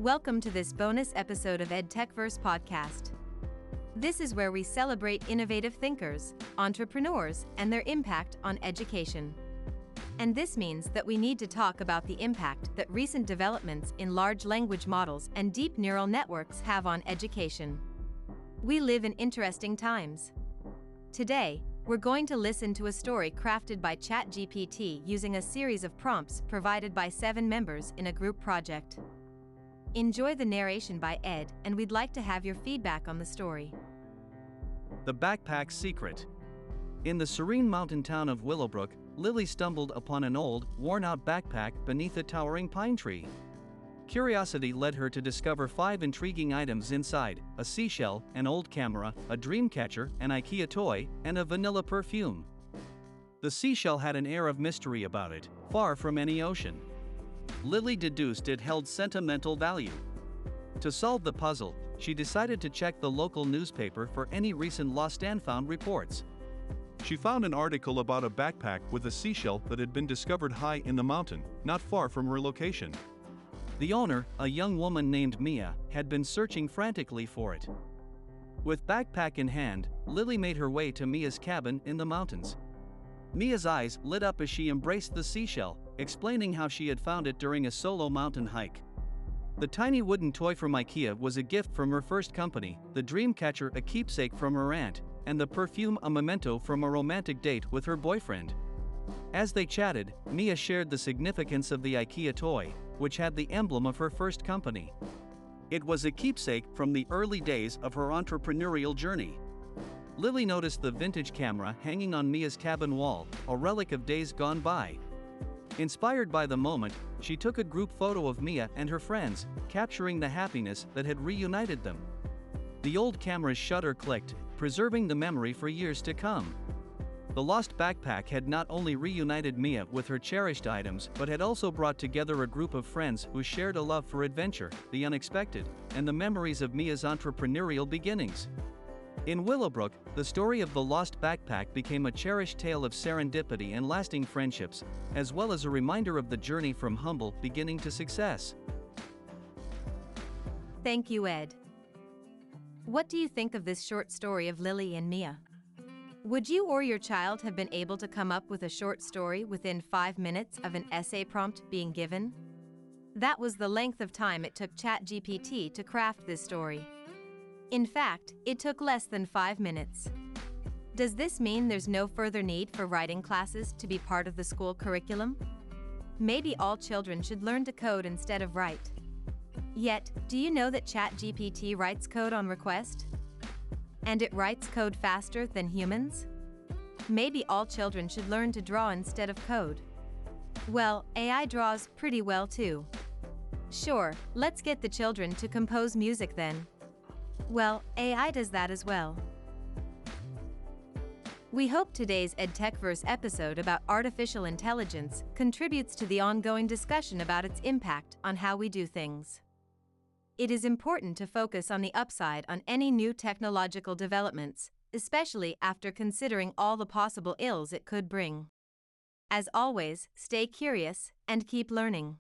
Welcome to this bonus episode of EdTechverse podcast. This is where we celebrate innovative thinkers, entrepreneurs, and their impact on education. And this means that we need to talk about the impact that recent developments in large language models and deep neural networks have on education. We live in interesting times. Today, we're going to listen to a story crafted by ChatGPT using a series of prompts provided by seven members in a group project. Enjoy the narration by Ed, and we'd like to have your feedback on the story. The Backpack Secret. In the serene mountain town of Willowbrook, Lily stumbled upon an old, worn out backpack beneath a towering pine tree. Curiosity led her to discover five intriguing items inside a seashell, an old camera, a dream catcher, an IKEA toy, and a vanilla perfume. The seashell had an air of mystery about it, far from any ocean. Lily deduced it held sentimental value. To solve the puzzle, she decided to check the local newspaper for any recent lost and found reports. She found an article about a backpack with a seashell that had been discovered high in the mountain, not far from her location. The owner, a young woman named Mia, had been searching frantically for it. With backpack in hand, Lily made her way to Mia's cabin in the mountains. Mia's eyes lit up as she embraced the seashell, explaining how she had found it during a solo mountain hike. The tiny wooden toy from IKEA was a gift from her first company, the Dreamcatcher a keepsake from her aunt, and the perfume a memento from a romantic date with her boyfriend. As they chatted, Mia shared the significance of the IKEA toy, which had the emblem of her first company. It was a keepsake from the early days of her entrepreneurial journey. Lily noticed the vintage camera hanging on Mia's cabin wall, a relic of days gone by. Inspired by the moment, she took a group photo of Mia and her friends, capturing the happiness that had reunited them. The old camera's shutter clicked, preserving the memory for years to come. The lost backpack had not only reunited Mia with her cherished items but had also brought together a group of friends who shared a love for adventure, the unexpected, and the memories of Mia's entrepreneurial beginnings. In Willowbrook, the story of the lost backpack became a cherished tale of serendipity and lasting friendships, as well as a reminder of the journey from humble beginning to success. Thank you, Ed. What do you think of this short story of Lily and Mia? Would you or your child have been able to come up with a short story within five minutes of an essay prompt being given? That was the length of time it took ChatGPT to craft this story. In fact, it took less than five minutes. Does this mean there's no further need for writing classes to be part of the school curriculum? Maybe all children should learn to code instead of write. Yet, do you know that ChatGPT writes code on request? And it writes code faster than humans? Maybe all children should learn to draw instead of code. Well, AI draws pretty well too. Sure, let's get the children to compose music then. Well, AI does that as well. We hope today's EdTechverse episode about artificial intelligence contributes to the ongoing discussion about its impact on how we do things. It is important to focus on the upside on any new technological developments, especially after considering all the possible ills it could bring. As always, stay curious and keep learning.